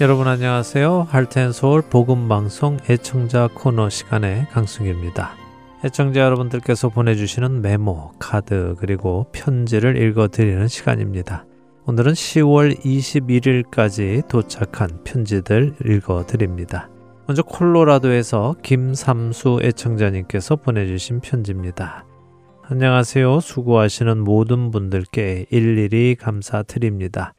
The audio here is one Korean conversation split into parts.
여러분 안녕하세요. 할텐서울 복음방송 애청자 코너 시간의 강승규입니다. 애청자 여러분들께서 보내주시는 메모, 카드, 그리고 편지를 읽어드리는 시간입니다. 오늘은 10월 21일까지 도착한 편지들 읽어드립니다. 먼저 콜로라도에서 김삼수 애청자님께서 보내주신 편지입니다. 안녕하세요. 수고하시는 모든 분들께 일일이 감사드립니다.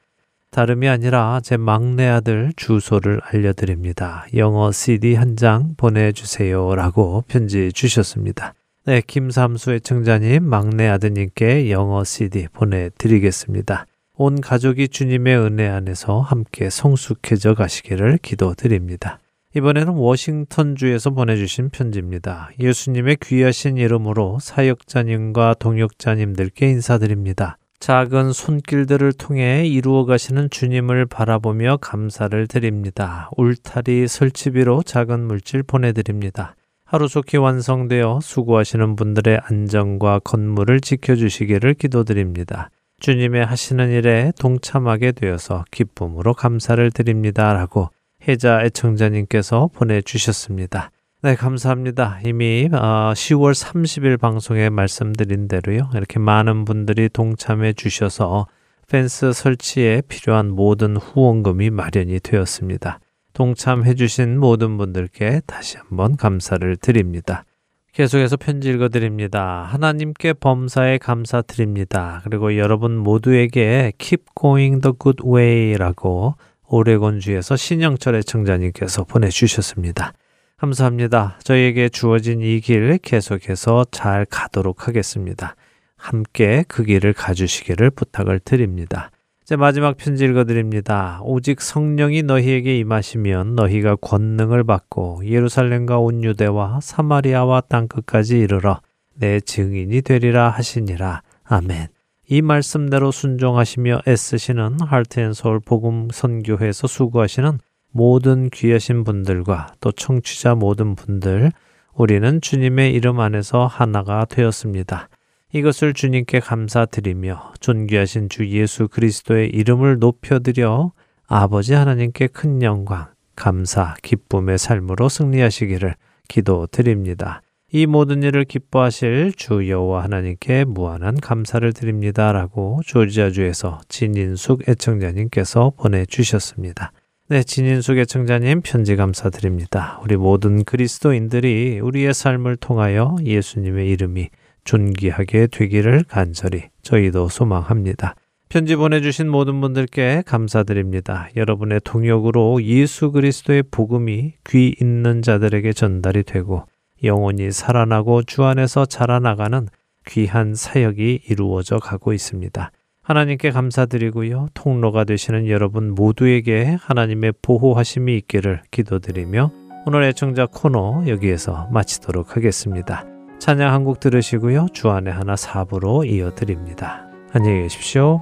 다름이 아니라 제 막내 아들 주소를 알려드립니다. 영어 CD 한 장 보내주세요. 라고 편지 주셨습니다. 네, 김삼수의 청자님, 막내 아드님께 영어 CD 보내드리겠습니다. 온 가족이 주님의 은혜 안에서 함께 성숙해져 가시기를 기도드립니다. 이번에는 워싱턴주에서 보내주신 편지입니다. 예수님의 귀하신 이름으로 사역자님과 동역자님들께 인사드립니다. 작은 손길들을 통해 이루어 가시는 주님을 바라보며 감사를 드립니다. 울타리 설치비로 작은 물질 보내드립니다. 하루속히 완성되어 수고하시는 분들의 안전과 건물을 지켜주시기를 기도드립니다. 주님의 하시는 일에 동참하게 되어서 기쁨으로 감사를 드립니다. 라고 해자 애청자님께서 보내주셨습니다. 네, 감사합니다. 이미 10월 어, 30일 방송에 말씀드린 대로요. 이렇게 많은 분들이 동참해 주셔서 펜스 설치에 필요한 모든 후원금이 마련이 되었습니다. 동참해 주신 모든 분들께 다시 한번 감사를 드립니다. 계속해서 편지 읽어 드립니다. 하나님께 범사에 감사드립니다. 그리고 여러분 모두에게 Keep Going the Good Way라고 오레곤주에서 신영철의 청자님께서 보내 주셨습니다. 감사합니다. 저희에게 주어진 이 길 계속해서 잘 가도록 하겠습니다. 함께 그 길을 가주시기를 부탁을 드립니다. 제 마지막 편지 읽어드립니다. 오직 성령이 너희에게 임하시면 너희가 권능을 받고 예루살렘과 온 유대와 사마리아와 땅끝까지 이르러 내 증인이 되리라 하시니라. 아멘. 이 말씀대로 순종하시며 애쓰시는 하트앤서울 복음 선교회에서 수고하시는 모든 귀하신 분들과 또 청취자 모든 분들, 우리는 주님의 이름 안에서 하나가 되었습니다. 이것을 주님께 감사드리며 존귀하신 주 예수 그리스도의 이름을 높여드려 아버지 하나님께 큰 영광, 감사, 기쁨의 삶으로 승리하시기를 기도드립니다. 이 모든 일을 기뻐하실 주 여호와 하나님께 무한한 감사를 드립니다라고 조지아주에서 진인숙 애청자님께서 보내주셨습니다. 네, 진인숙 애청자님 편지 감사드립니다. 우리 모든 그리스도인들이 우리의 삶을 통하여 예수님의 이름이 존귀하게 되기를 간절히 저희도 소망합니다. 편지 보내주신 모든 분들께 감사드립니다. 여러분의 동역으로 예수 그리스도의 복음이 귀 있는 자들에게 전달이 되고 영혼이 살아나고 주 안에서 자라나가는 귀한 사역이 이루어져 가고 있습니다. 하나님께 감사드리고요. 통로가 되시는 여러분 모두에게 하나님의 보호하심이 있기를 기도드리며 오늘 의 청자 코너 여기에서 마치도록 하겠습니다. 찬양 한 곡 들으시고요. 주안의 하나 사부로 이어드립니다. 안녕히 계십시오.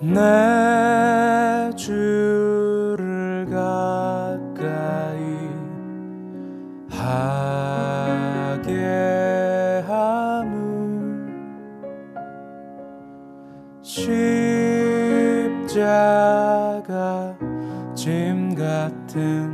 내 주 같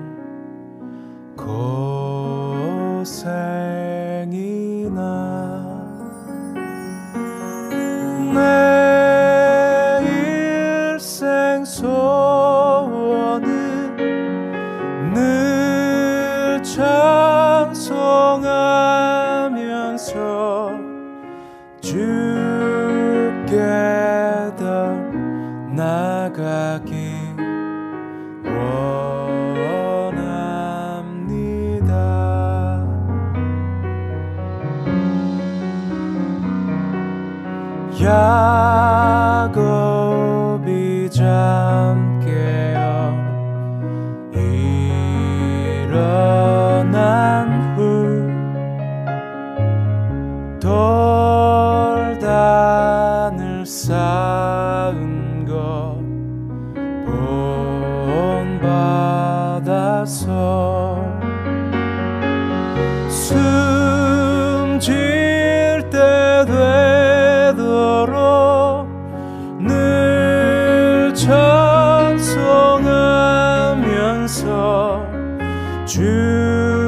주.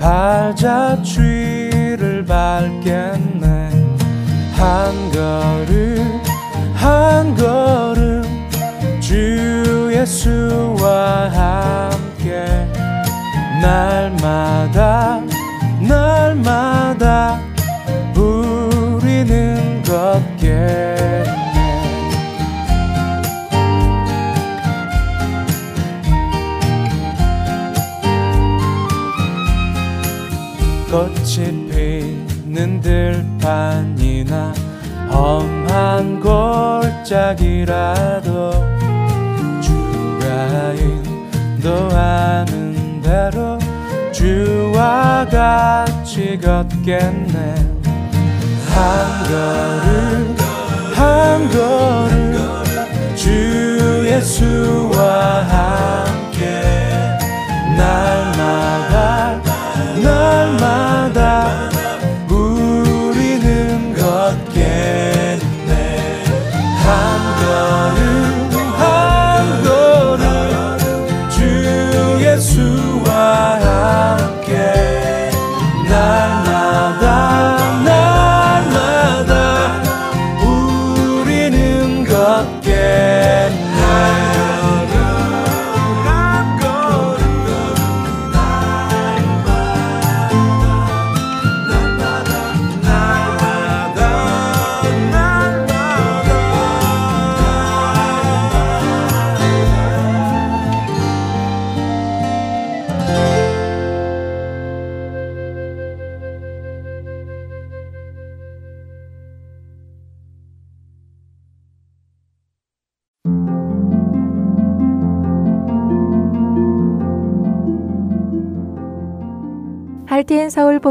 발자취를 밟겠 들판이나 험한 골짜기라도 주가 인도하는 대로 주와 같이 걷겠네. 한 걸음 한 걸음 주 예수와 함께 날마다 날마다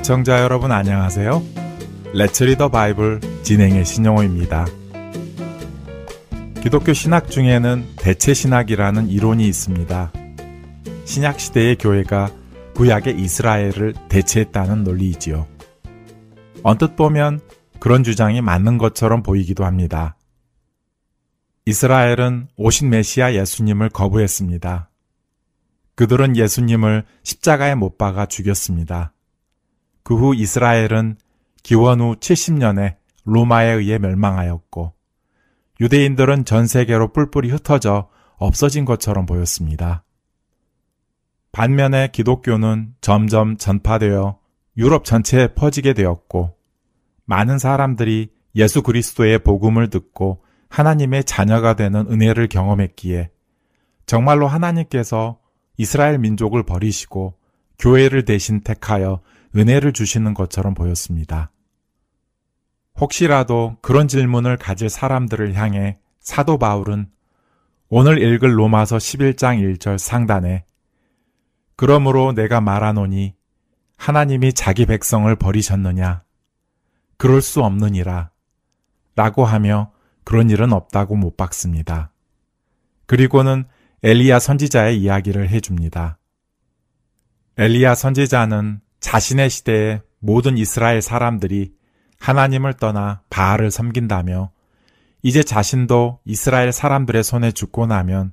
애청자 여러분 안녕하세요. Let's Read the Bible 진행의 신영호입니다. 기독교 신학 중에는 대체 신학이라는 이론이 있습니다. 신약 시대의 교회가 구약의 이스라엘을 대체했다는 논리이지요. 언뜻 보면 그런 주장이 맞는 것처럼 보이기도 합니다. 이스라엘은 오신 메시아 예수님을 거부했습니다. 그들은 예수님을 십자가에 못 박아 죽였습니다. 그 후 이스라엘은 기원 후 70년에 로마에 의해 멸망하였고 유대인들은 전 세계로 뿔뿔이 흩어져 없어진 것처럼 보였습니다. 반면에 기독교는 점점 전파되어 유럽 전체에 퍼지게 되었고 많은 사람들이 예수 그리스도의 복음을 듣고 하나님의 자녀가 되는 은혜를 경험했기에 정말로 하나님께서 이스라엘 민족을 버리시고 교회를 대신 택하여 은혜를 주시는 것처럼 보였습니다. 혹시라도 그런 질문을 가질 사람들을 향해 사도 바울은 오늘 읽을 로마서 11장 1절 상단에 그러므로 내가 말하노니 하나님이 자기 백성을 버리셨느냐? 그럴 수 없느니라. 라고 하며 그런 일은 없다고 못 박습니다. 그리고는 엘리야 선지자의 이야기를 해줍니다. 엘리야 선지자는 자신의 시대에 모든 이스라엘 사람들이 하나님을 떠나 바알을 섬긴다며 이제 자신도 이스라엘 사람들의 손에 죽고 나면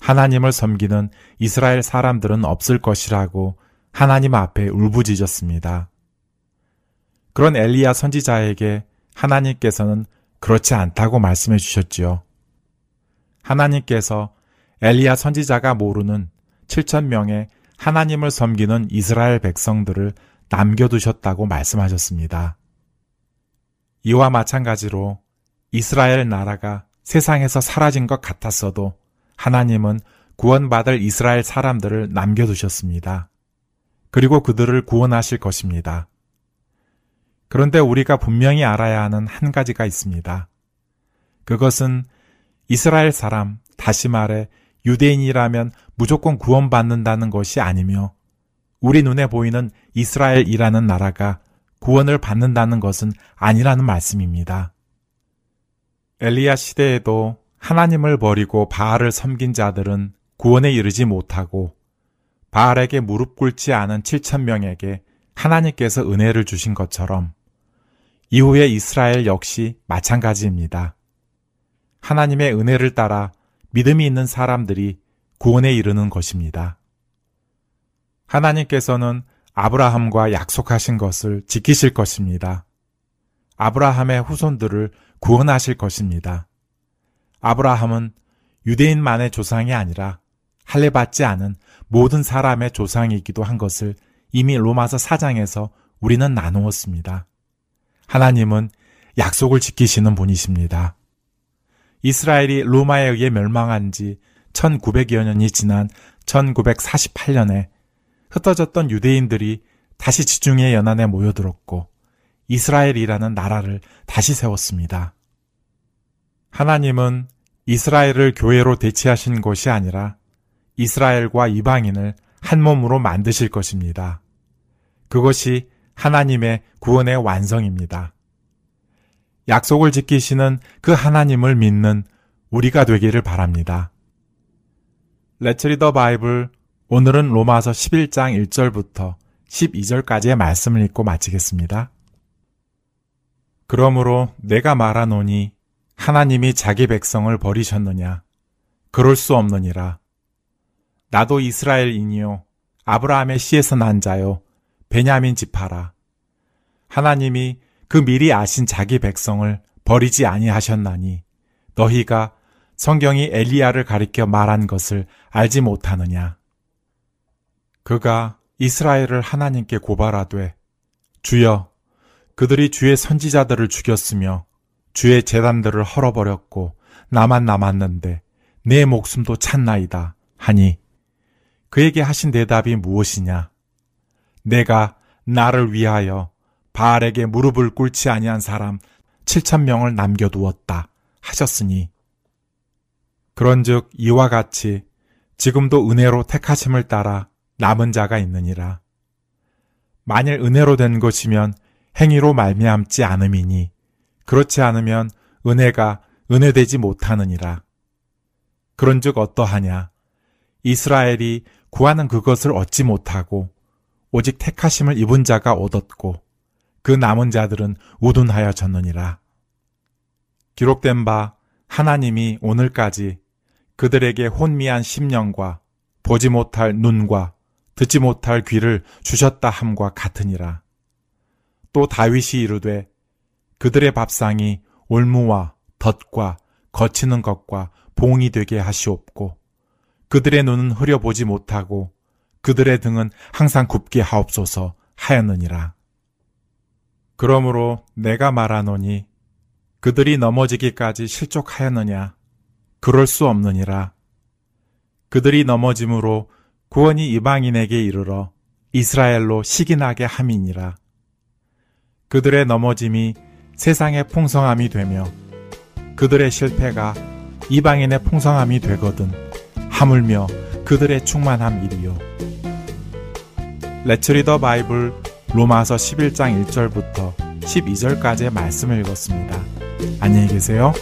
하나님을 섬기는 이스라엘 사람들은 없을 것이라고 하나님 앞에 울부짖었습니다. 그런 엘리야 선지자에게 하나님께서는 그렇지 않다고 말씀해 주셨지요. 하나님께서 엘리야 선지자가 모르는 7천 명의 하나님을 섬기는 이스라엘 백성들을 남겨두셨다고 말씀하셨습니다. 이와 마찬가지로 이스라엘 나라가 세상에서 사라진 것 같았어도 하나님은 구원받을 이스라엘 사람들을 남겨두셨습니다. 그리고 그들을 구원하실 것입니다. 그런데 우리가 분명히 알아야 하는 한 가지가 있습니다. 그것은 이스라엘 사람, 다시 말해 유대인이라면 무조건 구원받는다는 것이 아니며 우리 눈에 보이는 이스라엘이라는 나라가 구원을 받는다는 것은 아니라는 말씀입니다. 엘리야 시대에도 하나님을 버리고 바알을 섬긴 자들은 구원에 이르지 못하고 바알에게 무릎 꿇지 않은 7천 명에게 하나님께서 은혜를 주신 것처럼 이후에 이스라엘 역시 마찬가지입니다. 하나님의 은혜를 따라 믿음이 있는 사람들이 구원에 이르는 것입니다. 하나님께서는 아브라함과 약속하신 것을 지키실 것입니다. 아브라함의 후손들을 구원하실 것입니다. 아브라함은 유대인만의 조상이 아니라 할례받지 않은 모든 사람의 조상이기도 한 것을 이미 로마서 4장에서 우리는 나누었습니다. 하나님은 약속을 지키시는 분이십니다. 이스라엘이 로마에 의해 멸망한 지 1900여 년이 지난 1948년에 흩어졌던 유대인들이 다시 지중해 연안에 모여들었고 이스라엘이라는 나라를 다시 세웠습니다. 하나님은 이스라엘을 교회로 대치하신 것이 아니라 이스라엘과 이방인을 한 몸으로 만드실 것입니다. 그것이 하나님의 구원의 완성입니다. 약속을 지키시는 그 하나님을 믿는 우리가 되기를 바랍니다. 레츠리더 바이블 오늘은 로마서 11장 1절부터 12절까지의 말씀을 읽고 마치겠습니다. 그러므로 내가 말하노니 하나님이 자기 백성을 버리셨느냐? 그럴 수 없느니라. 나도 이스라엘인이요. 아브라함의 씨에서 난 자요. 베냐민 지파라. 하나님이 그 미리 아신 자기 백성을 버리지 아니하셨나니 너희가 성경이 엘리야를 가리켜 말한 것을 알지 못하느냐. 그가 이스라엘을 하나님께 고발하되 주여 그들이 주의 선지자들을 죽였으며 주의 재단들을 헐어버렸고 나만 남았는데 내 목숨도 찬나이다 하니 그에게 하신 대답이 무엇이냐 내가 나를 위하여 바알에게 무릎을 꿇지 아니한 사람 7천 명을 남겨두었다 하셨으니 그런즉 이와 같이 지금도 은혜로 택하심을 따라 남은 자가 있느니라. 만일 은혜로 된 것이면 행위로 말미암지 않음이니 그렇지 않으면 은혜가 은혜되지 못하느니라. 그런즉 어떠하냐? 이스라엘이 구하는 그것을 얻지 못하고 오직 택하심을 입은 자가 얻었고 그 남은 자들은 우둔하여 졌느니라. 기록된 바 하나님이 오늘까지 그들에게 혼미한 심령과 보지 못할 눈과 듣지 못할 귀를 주셨다 함과 같으니라. 또 다윗이 이르되 그들의 밥상이 올무와 덫과 거치는 것과 봉이 되게 하시옵고 그들의 눈은 흐려보지 못하고 그들의 등은 항상 굽게 하옵소서 하였느니라. 그러므로 내가 말하노니 그들이 넘어지기까지 실족하였느냐? 그럴 수 없느니라. 그들이 넘어짐으로 구원이 이방인에게 이르러 이스라엘로 시기나게 함이니라. 그들의 넘어짐이 세상의 풍성함이 되며 그들의 실패가 이방인의 풍성함이 되거든 하물며 그들의 충만함 이리요. 레츠리더 바이블 로마서 11장 1절부터 12절까지의 말씀을 읽었습니다. 안녕히 계세요.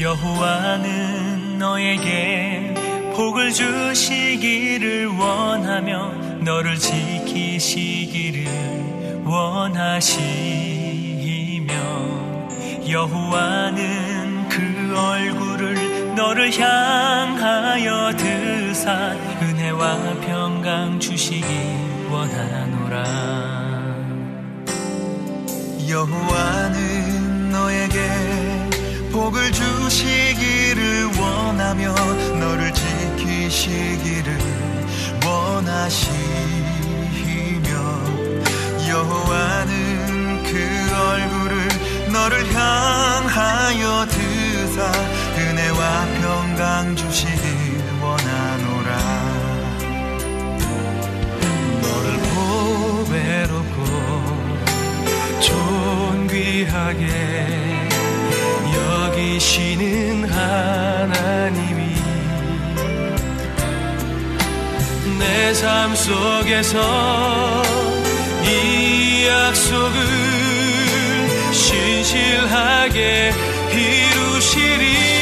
여호와는 너에게 복을 주시기를 원하며 너를 지키시기를 원하시며 여호와는 그 얼굴을 너를 향하여 드사 은혜와 평강 주시기 원하노라. 여호와는 너에게 복을 주시기를 원하며 너를 지키시기를 원하시며 여호와는 그 얼굴을 너를 향하여 드사 은혜와 평강 주시길 원하노라. 너를 보배롭고 존귀하게 여기시는 하나님이 내 삶 속에서 이 약속을 신실하게 이루시리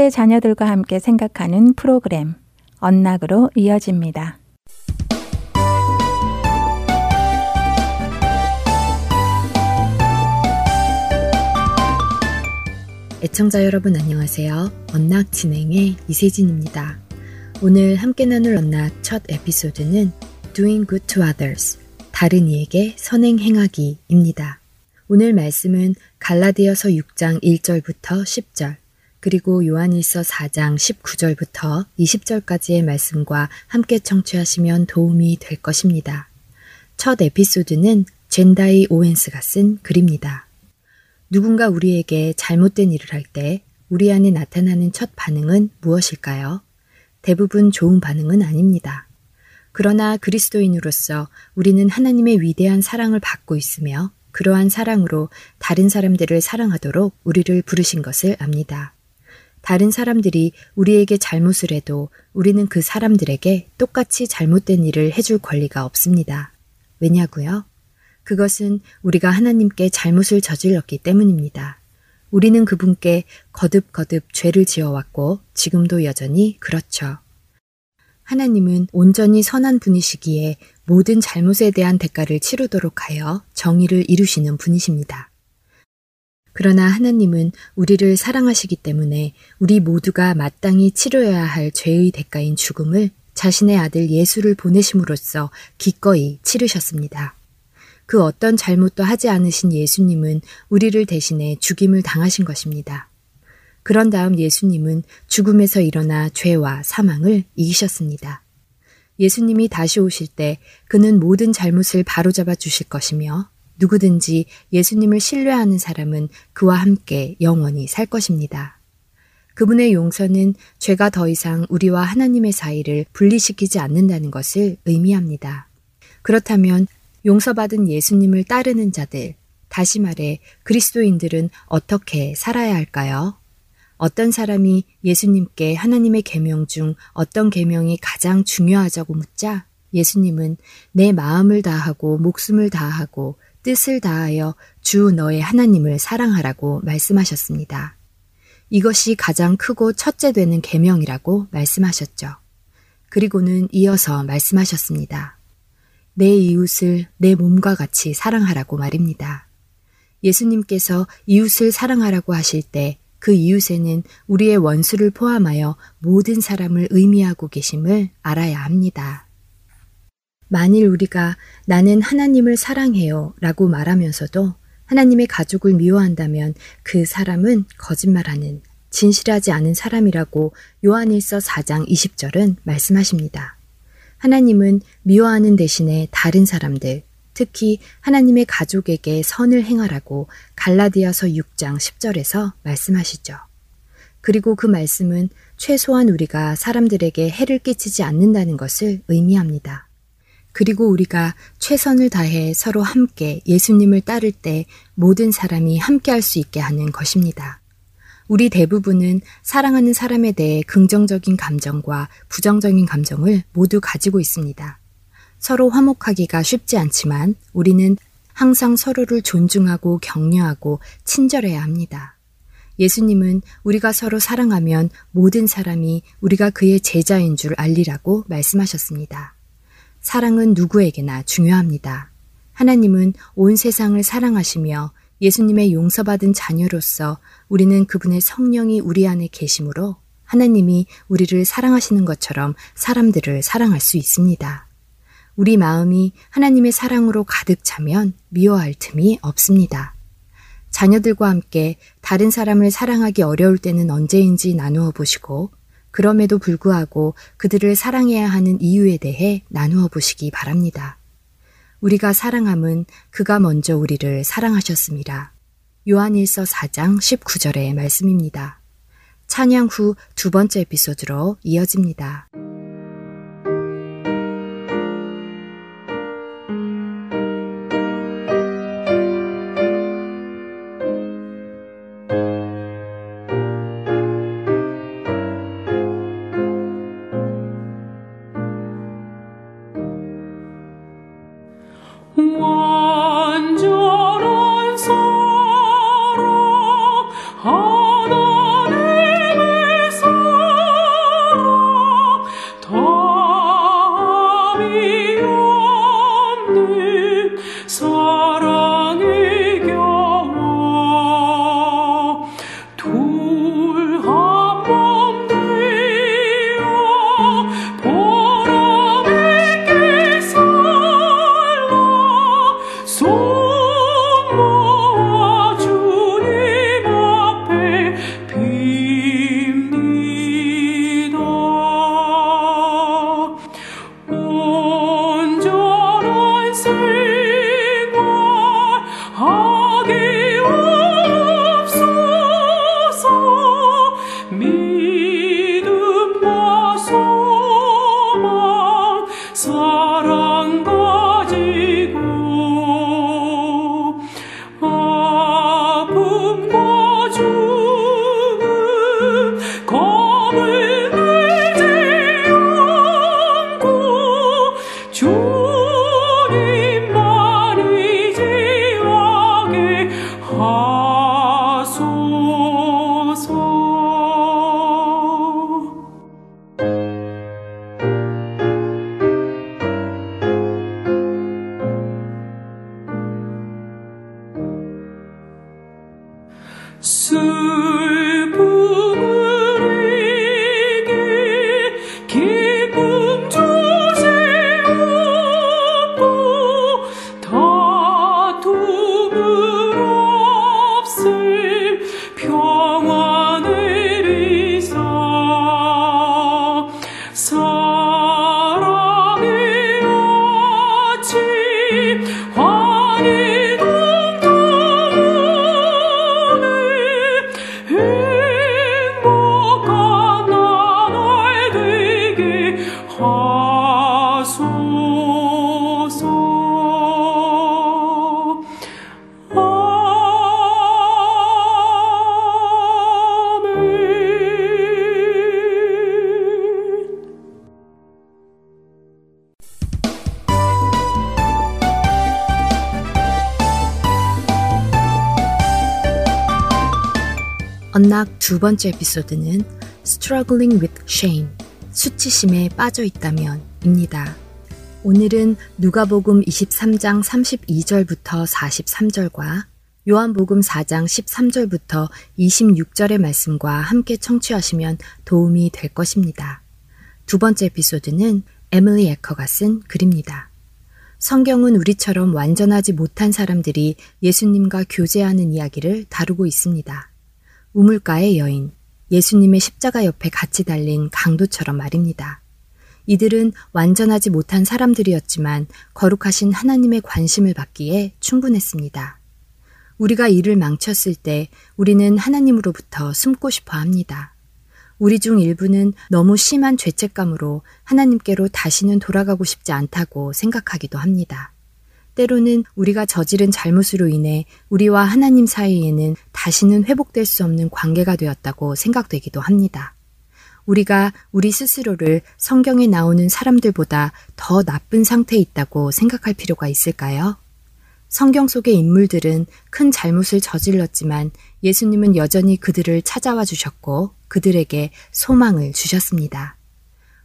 10대 자녀들과 함께 생각하는 프로그램 언락으로 이어집니다. 애청자 여러분 안녕하세요. 언락 진행의 이세진입니다. 오늘 함께 나눌 언락 첫 에피소드는 Doing Good to Others, 다른 이에게 선행 행하기입니다. 오늘 말씀은 갈라디아서 6장 1절부터 10절, 그리고 요한일서 4장 19절부터 20절까지의 말씀과 함께 청취하시면 도움이 될 것입니다. 첫 에피소드는 젠다이 오웬스가 쓴 글입니다. 누군가 우리에게 잘못된 일을 할 때 우리 안에 나타나는 첫 반응은 무엇일까요? 대부분 좋은 반응은 아닙니다. 그러나 그리스도인으로서 우리는 하나님의 위대한 사랑을 받고 있으며 그러한 사랑으로 다른 사람들을 사랑하도록 우리를 부르신 것을 압니다. 다른 사람들이 우리에게 잘못을 해도 우리는 그 사람들에게 똑같이 잘못된 일을 해줄 권리가 없습니다. 왜냐고요? 그것은 우리가 하나님께 잘못을 저질렀기 때문입니다. 우리는 그분께 거듭거듭 죄를 지어왔고 지금도 여전히 그렇죠. 하나님은 온전히 선한 분이시기에 모든 잘못에 대한 대가를 치르도록 하여 정의를 이루시는 분이십니다. 그러나 하나님은 우리를 사랑하시기 때문에 우리 모두가 마땅히 치러야 할 죄의 대가인 죽음을 자신의 아들 예수를 보내심으로써 기꺼이 치르셨습니다. 그 어떤 잘못도 하지 않으신 예수님은 우리를 대신해 죽임을 당하신 것입니다. 그런 다음 예수님은 죽음에서 일어나 죄와 사망을 이기셨습니다. 예수님이 다시 오실 때 그는 모든 잘못을 바로잡아 주실 것이며 누구든지 예수님을 신뢰하는 사람은 그와 함께 영원히 살 것입니다. 그분의 용서는 죄가 더 이상 우리와 하나님의 사이를 분리시키지 않는다는 것을 의미합니다. 그렇다면 용서받은 예수님을 따르는 자들, 다시 말해 그리스도인들은 어떻게 살아야 할까요? 어떤 사람이 예수님께 하나님의 계명 중 어떤 계명이 가장 중요하자고 묻자 예수님은 내 마음을 다하고 목숨을 다하고 뜻을 다하여 주 너의 하나님을 사랑하라고 말씀하셨습니다. 이것이 가장 크고 첫째 되는 계명이라고 말씀하셨죠. 그리고는 이어서 말씀하셨습니다. 내 이웃을 내 몸과 같이 사랑하라고 말입니다. 예수님께서 이웃을 사랑하라고 하실 때 그 이웃에는 우리의 원수를 포함하여 모든 사람을 의미하고 계심을 알아야 합니다. 만일 우리가 나는 하나님을 사랑해요 라고 말하면서도 하나님의 가족을 미워한다면 그 사람은 거짓말하는 진실하지 않은 사람이라고 요한일서 4장 20절은 말씀하십니다. 하나님은 미워하는 대신에 다른 사람들, 특히 하나님의 가족에게 선을 행하라고 갈라디아서 6장 10절에서 말씀하시죠. 그리고 그 말씀은 최소한 우리가 사람들에게 해를 끼치지 않는다는 것을 의미합니다. 그리고 우리가 최선을 다해 서로 함께 예수님을 따를 때 모든 사람이 함께 할 수 있게 하는 것입니다. 우리 대부분은 사랑하는 사람에 대해 긍정적인 감정과 부정적인 감정을 모두 가지고 있습니다. 서로 화목하기가 쉽지 않지만 우리는 항상 서로를 존중하고 격려하고 친절해야 합니다. 예수님은 우리가 서로 사랑하면 모든 사람이 우리가 그의 제자인 줄 알리라고 말씀하셨습니다. 사랑은 누구에게나 중요합니다. 하나님은 온 세상을 사랑하시며 예수님의 용서받은 자녀로서 우리는 그분의 성령이 우리 안에 계심으로 하나님이 우리를 사랑하시는 것처럼 사람들을 사랑할 수 있습니다. 우리 마음이 하나님의 사랑으로 가득 차면 미워할 틈이 없습니다. 자녀들과 함께 다른 사람을 사랑하기 어려울 때는 언제인지 나누어 보시고 그럼에도 불구하고 그들을 사랑해야 하는 이유에 대해 나누어 보시기 바랍니다. 우리가 사랑함은 그가 먼저 우리를 사랑하셨습니다. 요한일서 4장 19절의 말씀입니다. 찬양 후 두 번째 에피소드로 이어집니다. 두 번째 에피소드는 Struggling with Shame, 수치심에 빠져 있다면 입니다. 오늘은 누가복음 23장 32절부터 43절과 요한복음 4장 13절부터 26절의 말씀과 함께 청취하시면 도움이 될 것입니다. 두 번째 에피소드는 에밀리 에커가 쓴 글입니다. 성경은 우리처럼 완전하지 못한 사람들이 예수님과 교제하는 이야기를 다루고 있습니다. 우물가의 여인, 예수님의 십자가 옆에 같이 달린 강도처럼 말입니다. 이들은 완전하지 못한 사람들이었지만 거룩하신 하나님의 관심을 받기에 충분했습니다. 우리가 일을 망쳤을 때 우리는 하나님으로부터 숨고 싶어 합니다. 우리 중 일부는 너무 심한 죄책감으로 하나님께로 다시는 돌아가고 싶지 않다고 생각하기도 합니다. 때로는 우리가 저지른 잘못으로 인해 우리와 하나님 사이에는 다시는 회복될 수 없는 관계가 되었다고 생각되기도 합니다. 우리가 우리 스스로를 성경에 나오는 사람들보다 더 나쁜 상태에 있다고 생각할 필요가 있을까요? 성경 속의 인물들은 큰 잘못을 저질렀지만 예수님은 여전히 그들을 찾아와 주셨고 그들에게 소망을 주셨습니다.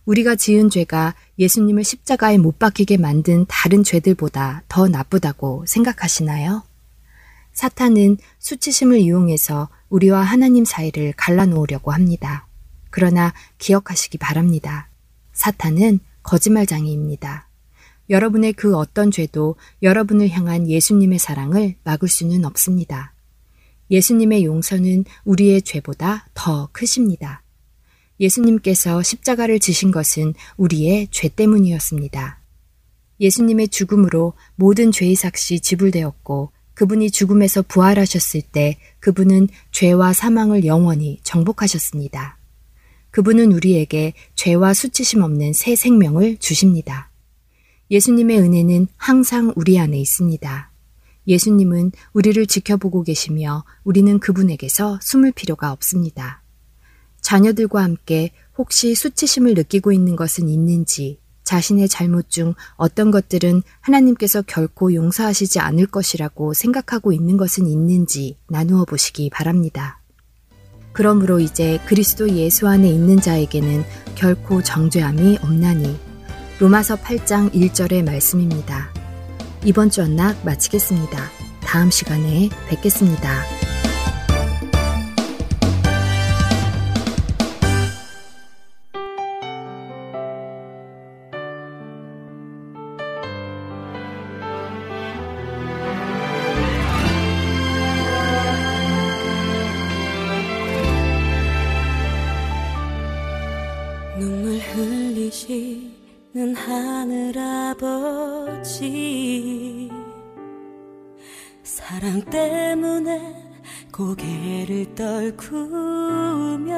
우리가 지은 죄가 예수님을 십자가에 못 박히게 만든 다른 죄들보다 더 나쁘다고 생각하시나요? 사탄은 수치심을 이용해서 우리와 하나님 사이를 갈라놓으려고 합니다. 그러나 기억하시기 바랍니다. 사탄은 거짓말장애입니다. 여러분의 그 어떤 죄도 여러분을 향한 예수님의 사랑을 막을 수는 없습니다. 예수님의 용서는 우리의 죄보다 더 크십니다. 예수님께서 십자가를 지신 것은 우리의 죄 때문이었습니다. 예수님의 죽음으로 모든 죄의 삭시 지불되었고 그분이 죽음에서 부활하셨을 때 그분은 죄와 사망을 영원히 정복하셨습니다. 그분은 우리에게 죄와 수치심 없는 새 생명을 주십니다. 예수님의 은혜는 항상 우리 안에 있습니다. 예수님은 우리를 지켜보고 계시며 우리는 그분에게서 숨을 필요가 없습니다. 자녀들과 함께 혹시 수치심을 느끼고 있는 것은 있는지, 자신의 잘못 중 어떤 것들은 하나님께서 결코 용서하시지 않을 것이라고 생각하고 있는 것은 있는지 나누어 보시기 바랍니다. 그러므로 이제 그리스도 예수 안에 있는 자에게는 결코 정죄함이 없나니 로마서 8장 1절의 말씀입니다. 이번 주 언락 마치겠습니다. 다음 시간에 뵙겠습니다. 떨구며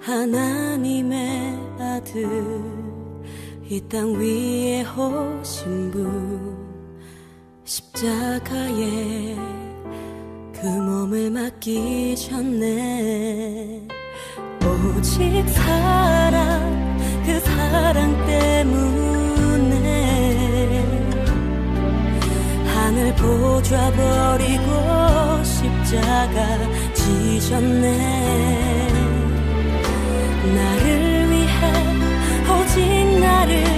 하나님의 아들 이 땅 위에 오신 분 십자가에 그 몸을 맡기셨네. 오직 사랑 그 사랑 때문에 하늘 보좌 버리고 십자가 지셨네. 나를 위해 오직 나를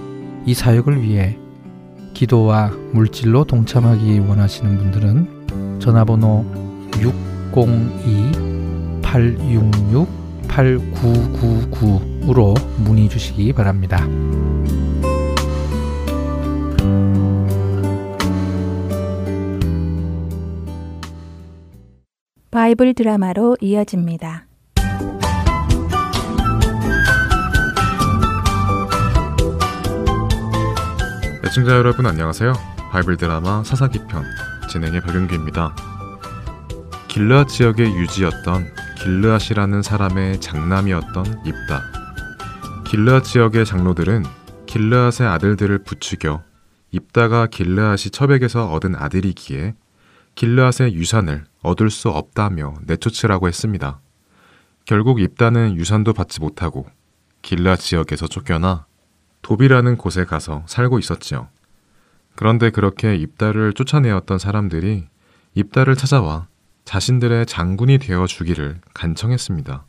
이 사역을 위해 기도와 물질로 동참하기 원하시는 분들은 전화번호 602-866-8999으로 문의 주시기 바랍니다. 바이블 드라마로 이어집니다. 애청자 여러분 안녕하세요. 바이블 드라마 사사기 편 진행의 박윤규입니다. 길르앗 지역의 유지였던 길르앗이라는 사람의 장남이었던 입다. 길르앗 지역의 장로들은 길르앗의 아들들을 부추겨 입다가 길르앗이 처백에서 얻은 아들이기에 길르앗의 유산을 얻을 수 없다며 내쫓으라고 했습니다. 결국 입다는 유산도 받지 못하고 길르앗 지역에서 쫓겨나 도비라는 곳에 가서 살고 있었지요. 그런데 그렇게 입다를 쫓아내었던 사람들이 입다를 찾아와 자신들의 장군이 되어 주기를 간청했습니다.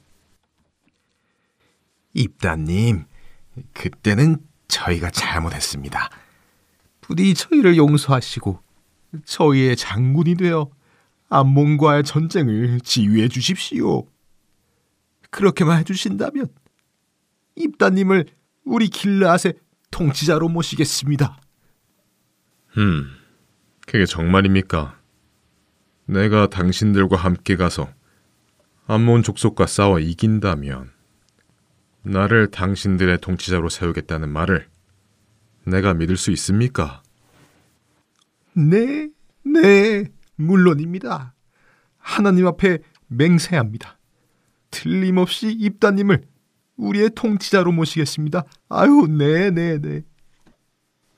입다님, 그때는 저희가 잘못했습니다. 부디 저희를 용서하시고 저희의 장군이 되어 암몬과의 전쟁을 지휘해 주십시오. 그렇게만 해주신다면 입다님을 우리 길르앗의 통치자로 모시겠습니다. 음, 그게 정말입니까? 내가 당신들과 함께 가서 암몬 족속과 싸워 이긴다면 나를 당신들의 통치자로 세우겠다는 말을 내가 믿을 수 있습니까? 네, 네, 물론입니다. 하나님 앞에 맹세합니다. 틀림없이 입다님을 우리의 통치자로 모시겠습니다. 아유, 네, 네, 네.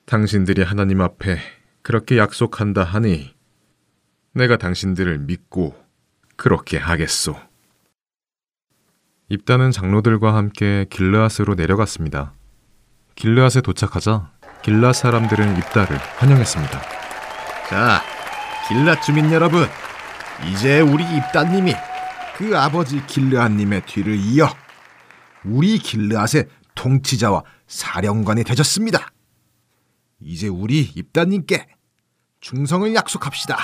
당신들이 하나님 앞에 그렇게 약속한다 하니 내가 당신들을 믿고 그렇게 하겠소. 입단은 장로들과 함께 길르앗으로 내려갔습니다. 길르앗에 도착하자 길르앗 사람들은 입다를 환영했습니다. 자, 길라 주민 여러분, 이제 우리 입다님이 그 아버지 길르앗님의 뒤를 이어 우리 길르앗의 통치자와 사령관이 되셨습니다. 이제 우리 입다님께 충성을 약속합시다.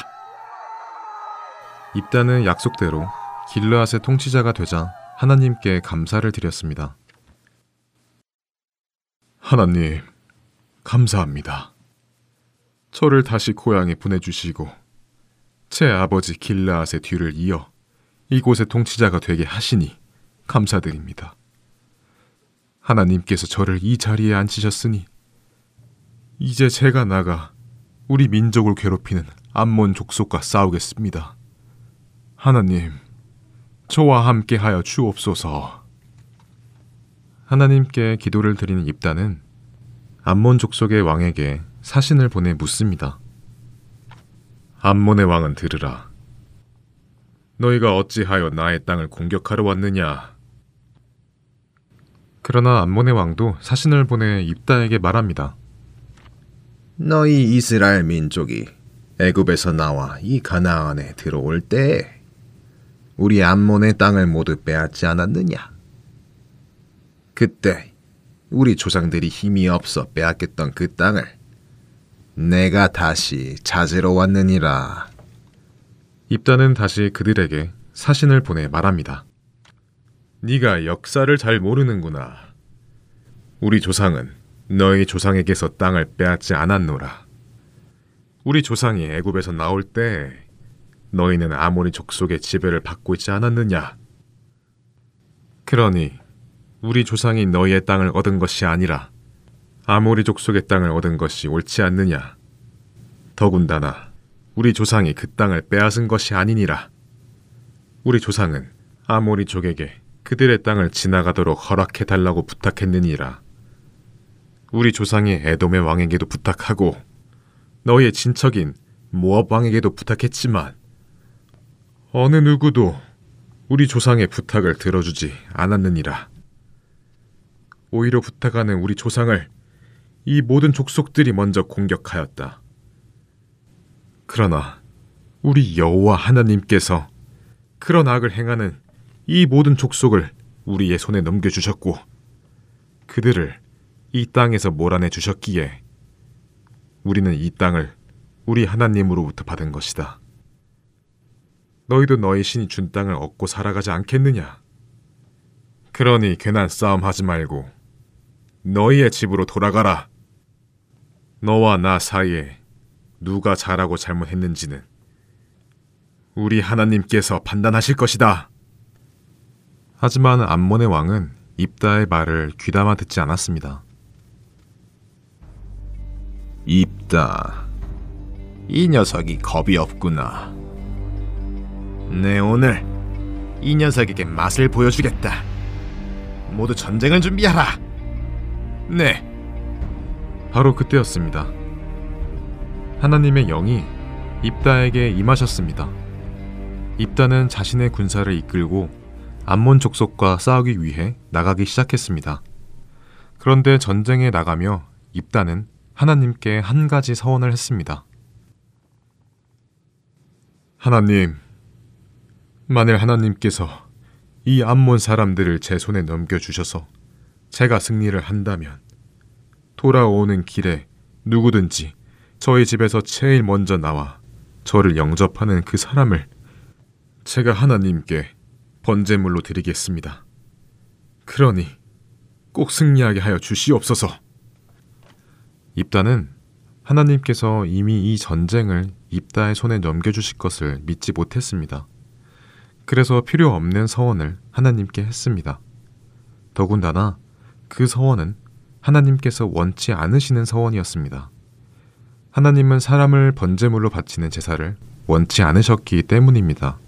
입단은 약속대로 길르앗의 통치자가 되자 하나님께 감사를 드렸습니다. 하나님, 감사합니다. 저를 다시 고향에 보내주시고 제 아버지 길라앗의 뒤를 이어 이곳의 통치자가 되게 하시니 감사드립니다. 하나님께서 저를 이 자리에 앉히셨으니 이제 제가 나가 우리 민족을 괴롭히는 암몬 족속과 싸우겠습니다. 하나님, 저와 함께 하여 주옵소서. 하나님께 기도를 드리는 입단은 암몬 족속의 왕에게 사신을 보내 묻습니다. 암몬의 왕은 들으라. 너희가 어찌하여 나의 땅을 공격하러 왔느냐? 그러나 암몬의 왕도 사신을 보내 입다에게 말합니다. 너희 이스라엘 민족이 애굽에서 나와 이 가나안에 들어올 때 우리 암몬의 땅을 모두 빼앗지 않았느냐? 그때 우리 조상들이 힘이 없어 빼앗겼던 그 땅을 내가 다시 찾으러 왔느니라. 입다는 다시 그들에게 사신을 보내 말합니다. 네가 역사를 잘 모르는구나. 우리 조상은 너희 조상에게서 땅을 빼앗지 않았노라. 우리 조상이 애굽에서 나올 때 너희는 아모리 족속의 지배를 받고 있지 않았느냐? 그러니 우리 조상이 너희의 땅을 얻은 것이 아니라 아모리 족속의 땅을 얻은 것이 옳지 않느냐? 더군다나 우리 조상이 그 땅을 빼앗은 것이 아니니라. 우리 조상은 아모리 족에게 그들의 땅을 지나가도록 허락해 달라고 부탁했느니라. 우리 조상이 에돔의 왕에게도 부탁하고 너희의 친척인 모압 왕에게도 부탁했지만 어느 누구도 우리 조상의 부탁을 들어주지 않았느니라. 오히려 부탁하는 우리 조상을 이 모든 족속들이 먼저 공격하였다. 그러나 우리 여호와 하나님께서 그런 악을 행하는 이 모든 족속을 우리의 손에 넘겨주셨고 그들을 이 땅에서 몰아내 주셨기에 우리는 이 땅을 우리 하나님으로부터 받은 것이다. 너희도 너희 신이 준 땅을 얻고 살아가지 않겠느냐? 그러니 괜한 싸움 하지 말고 너희의 집으로 돌아가라. 너와 나 사이에 누가 잘하고 잘못했는지는 우리 하나님께서 판단하실 것이다. 하지만 암몬의 왕은 입다의 말을 귀담아 듣지 않았습니다. 입다. 이 녀석이 겁이 없구나. 내 오늘 이 녀석에게 맛을 보여주겠다. 모두 전쟁을 준비하라. 네. 바로 그때였습니다. 하나님의 영이 입다에게 임하셨습니다. 입다는 자신의 군사를 이끌고 암몬 족속과 싸우기 위해 나가기 시작했습니다. 그런데 전쟁에 나가며 입다는 하나님께 한 가지 서원을 했습니다. 하나님, 만일 하나님께서 이 암몬 사람들을 제 손에 넘겨주셔서 제가 승리를 한다면 돌아오는 길에 누구든지 저희 집에서 제일 먼저 나와 저를 영접하는 그 사람을 제가 하나님께 번제물로 드리겠습니다. 그러니 꼭 승리하게 하여 주시옵소서. 입다는 하나님께서 이미 이 전쟁을 입다의 손에 넘겨주실 것을 믿지 못했습니다. 그래서 필요 없는 서원을 하나님께 했습니다. 더군다나 그 서원은 하나님께서 원치 않으시는 서원이었습니다. 하나님은 사람을 번제물로 바치는 제사를 원치 않으셨기 때문입니다.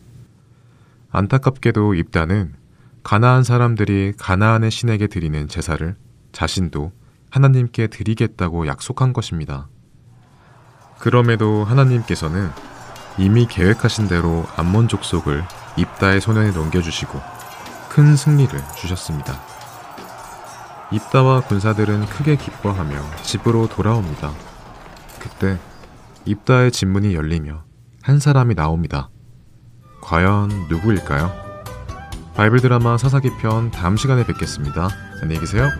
안타깝게도 입다는 가나안 사람들이 가나안의 신에게 드리는 제사를 자신도 하나님께 드리겠다고 약속한 것입니다. 그럼에도 하나님께서는 이미 계획하신 대로 암몬 족속을 입다의 손에 넘겨주시고 큰 승리를 주셨습니다. 입다와 군사들은 크게 기뻐하며 집으로 돌아옵니다. 그때 입다의 집문이 열리며 한 사람이 나옵니다. 과연 누구일까요? 바이블 드라마 사사기 편 다음 시간에 뵙겠습니다. 안녕히 계세요.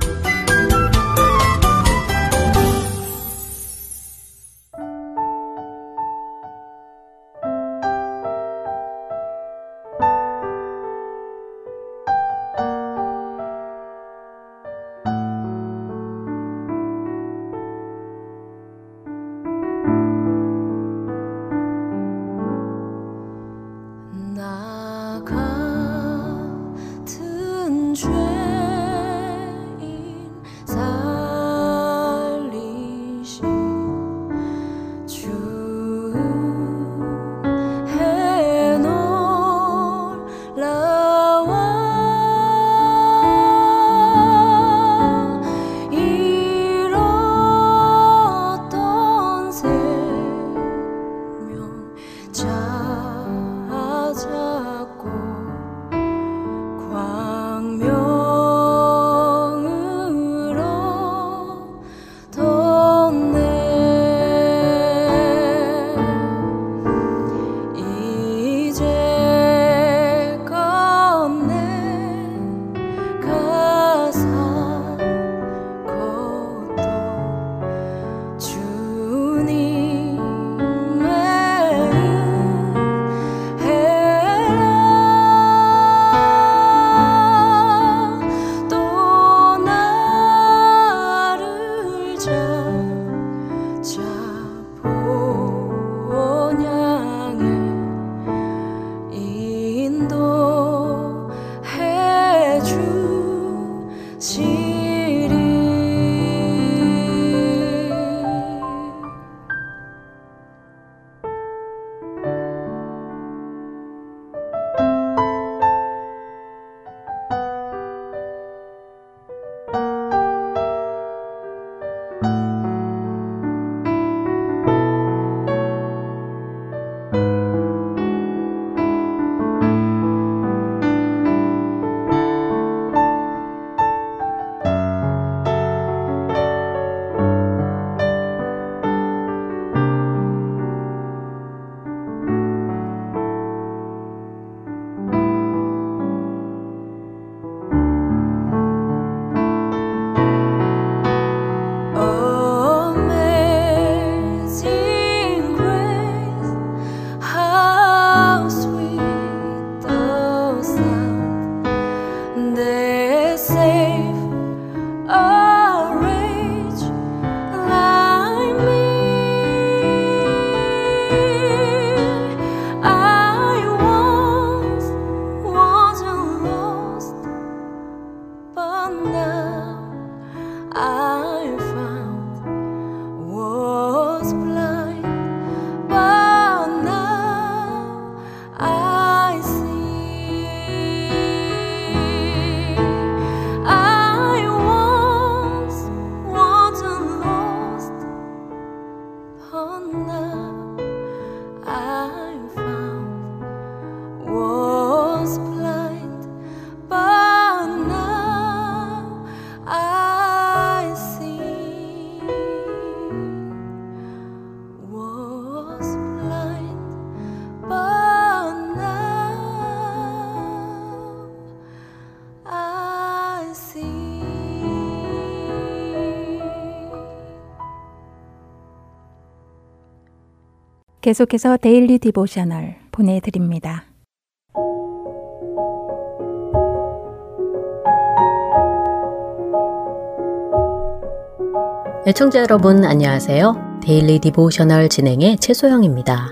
계속해서 Daily Devotional 보내드립니다. 애청자 여러분 안녕하세요. Daily Devotional 진행의 최소영입니다.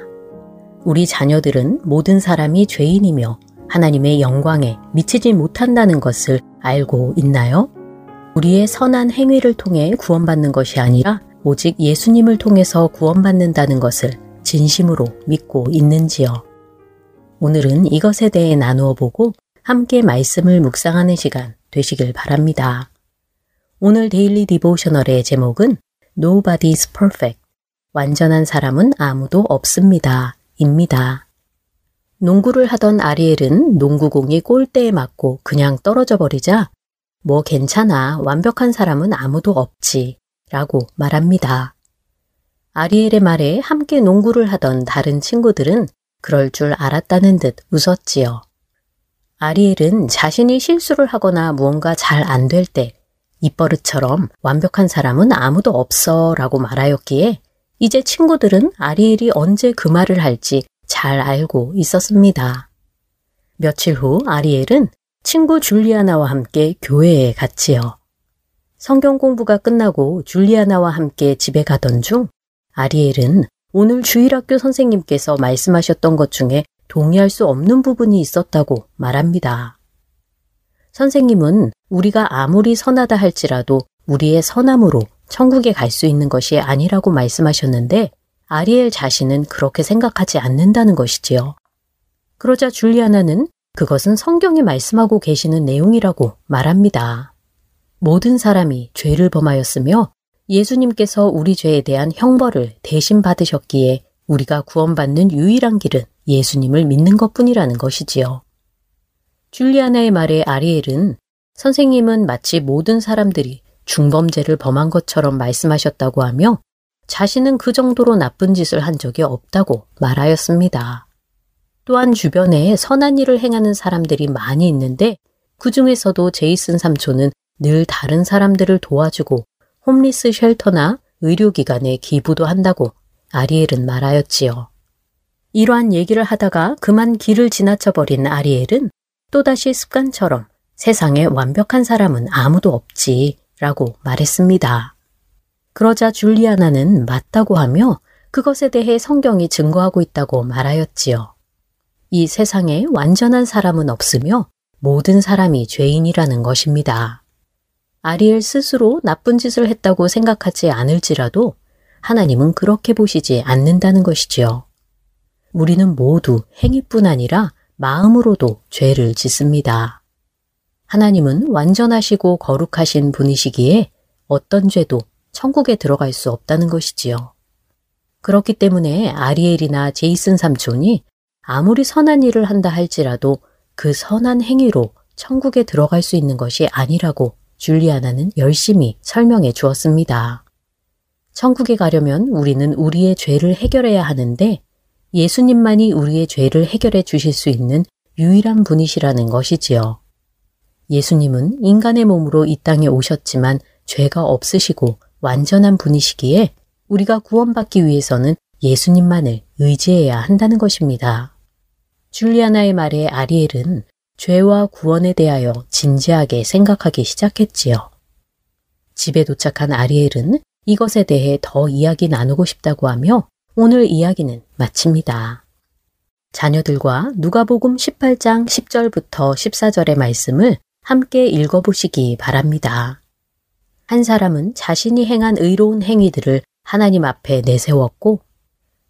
우리 자녀들은 모든 사람이 죄인이며 하나님의 영광에 미치지 못한다는 것을 알고 있나요? 우리의 선한 행위를 통해 구원받는 것이 아니라 오직 예수님을 통해서 구원받는다는 것을 진심으로 믿고 있는지요? 오늘은 이것에 대해 나누어 보고 함께 말씀을 묵상하는 시간 되시길 바랍니다. 오늘 데일리 디보셔널의 제목은 Nobody's Perfect, 완전한 사람은 아무도 없습니다. 입니다. 농구를 하던 아리엘은 농구공이 골대에 맞고 그냥 떨어져 버리자 뭐 괜찮아. 완벽한 사람은 아무도 없지. 라고 말합니다. 아리엘의 말에 함께 농구를 하던 다른 친구들은 그럴 줄 알았다는 듯 웃었지요. 아리엘은 자신이 실수를 하거나 무언가 잘 안 될 때 입버릇처럼 완벽한 사람은 아무도 없어 라고 말하였기에 이제 친구들은 아리엘이 언제 그 말을 할지 잘 알고 있었습니다. 며칠 후 아리엘은 친구 줄리아나와 함께 교회에 갔지요. 성경 공부가 끝나고 줄리아나와 함께 집에 가던 중 아리엘은 오늘 주일학교 선생님께서 말씀하셨던 것 중에 동의할 수 없는 부분이 있었다고 말합니다. 선생님은 우리가 아무리 선하다 할지라도 우리의 선함으로 천국에 갈 수 있는 것이 아니라고 말씀하셨는데 아리엘 자신은 그렇게 생각하지 않는다는 것이지요. 그러자 줄리아나는 그것은 성경이 말씀하고 계시는 내용이라고 말합니다. 모든 사람이 죄를 범하였으며 예수님께서 우리 죄에 대한 형벌을 대신 받으셨기에 우리가 구원받는 유일한 길은 예수님을 믿는 것 뿐이라는 것이지요. 줄리아나의 말에 아리엘은 선생님은 마치 모든 사람들이 중범죄를 범한 것처럼 말씀하셨다고 하며 자신은 그 정도로 나쁜 짓을 한 적이 없다고 말하였습니다. 또한 주변에 선한 일을 행하는 사람들이 많이 있는데 그 중에서도 제이슨 삼촌은 늘 다른 사람들을 도와주고 홈리스 쉘터나 의료기관에 기부도 한다고 아리엘은 말하였지요. 이러한 얘기를 하다가 그만 길을 지나쳐버린 아리엘은 또다시 습관처럼 세상에 완벽한 사람은 아무도 없지 라고 말했습니다. 그러자 줄리아나는 맞다고 하며 그것에 대해 성경이 증거하고 있다고 말하였지요. 이 세상에 완전한 사람은 없으며 모든 사람이 죄인이라는 것입니다. 아리엘 스스로 나쁜 짓을 했다고 생각하지 않을지라도 하나님은 그렇게 보시지 않는다는 것이지요. 우리는 모두 행위뿐 아니라 마음으로도 죄를 짓습니다. 하나님은 완전하시고 거룩하신 분이시기에 어떤 죄도 천국에 들어갈 수 없다는 것이지요. 그렇기 때문에 아리엘이나 제이슨 삼촌이 아무리 선한 일을 한다 할지라도 그 선한 행위로 천국에 들어갈 수 있는 것이 아니라고 줄리아나는 열심히 설명해 주었습니다. 천국에 가려면 우리는 우리의 죄를 해결해야 하는데 예수님만이 우리의 죄를 해결해 주실 수 있는 유일한 분이시라는 것이지요. 예수님은 인간의 몸으로 이 땅에 오셨지만 죄가 없으시고 완전한 분이시기에 우리가 구원받기 위해서는 예수님만을 의지해야 한다는 것입니다. 줄리아나의 말에 아리엘은 죄와 구원에 대하여 진지하게 생각하기 시작했지요. 집에 도착한 아리엘은 이것에 대해 더 이야기 나누고 싶다고 하며 오늘 이야기는 마칩니다. 자녀들과 누가복음 18장 10절부터 14절의 말씀을 함께 읽어보시기 바랍니다. 한 사람은 자신이 행한 의로운 행위들을 하나님 앞에 내세웠고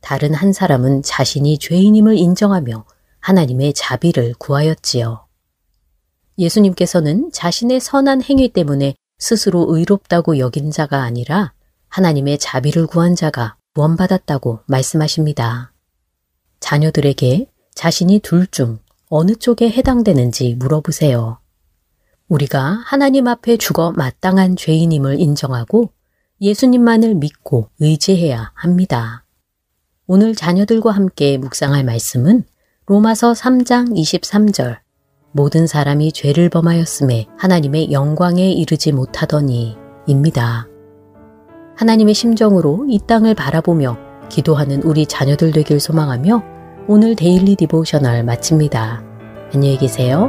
다른 한 사람은 자신이 죄인임을 인정하며 하나님의 자비를 구하였지요. 예수님께서는 자신의 선한 행위 때문에 스스로 의롭다고 여긴 자가 아니라 하나님의 자비를 구한 자가 구원받았다고 말씀하십니다. 자녀들에게 자신이 둘 중 어느 쪽에 해당되는지 물어보세요. 우리가 하나님 앞에 죽어 마땅한 죄인임을 인정하고 예수님만을 믿고 의지해야 합니다. 오늘 자녀들과 함께 묵상할 말씀은 로마서 3장 23절 모든 사람이 죄를 범하였음에 하나님의 영광에 이르지 못하더니 입니다. 하나님의 심정으로 이 땅을 바라보며 기도하는 우리 자녀들 되길 소망하며 오늘 Daily Devotional 마칩니다. 안녕히 계세요.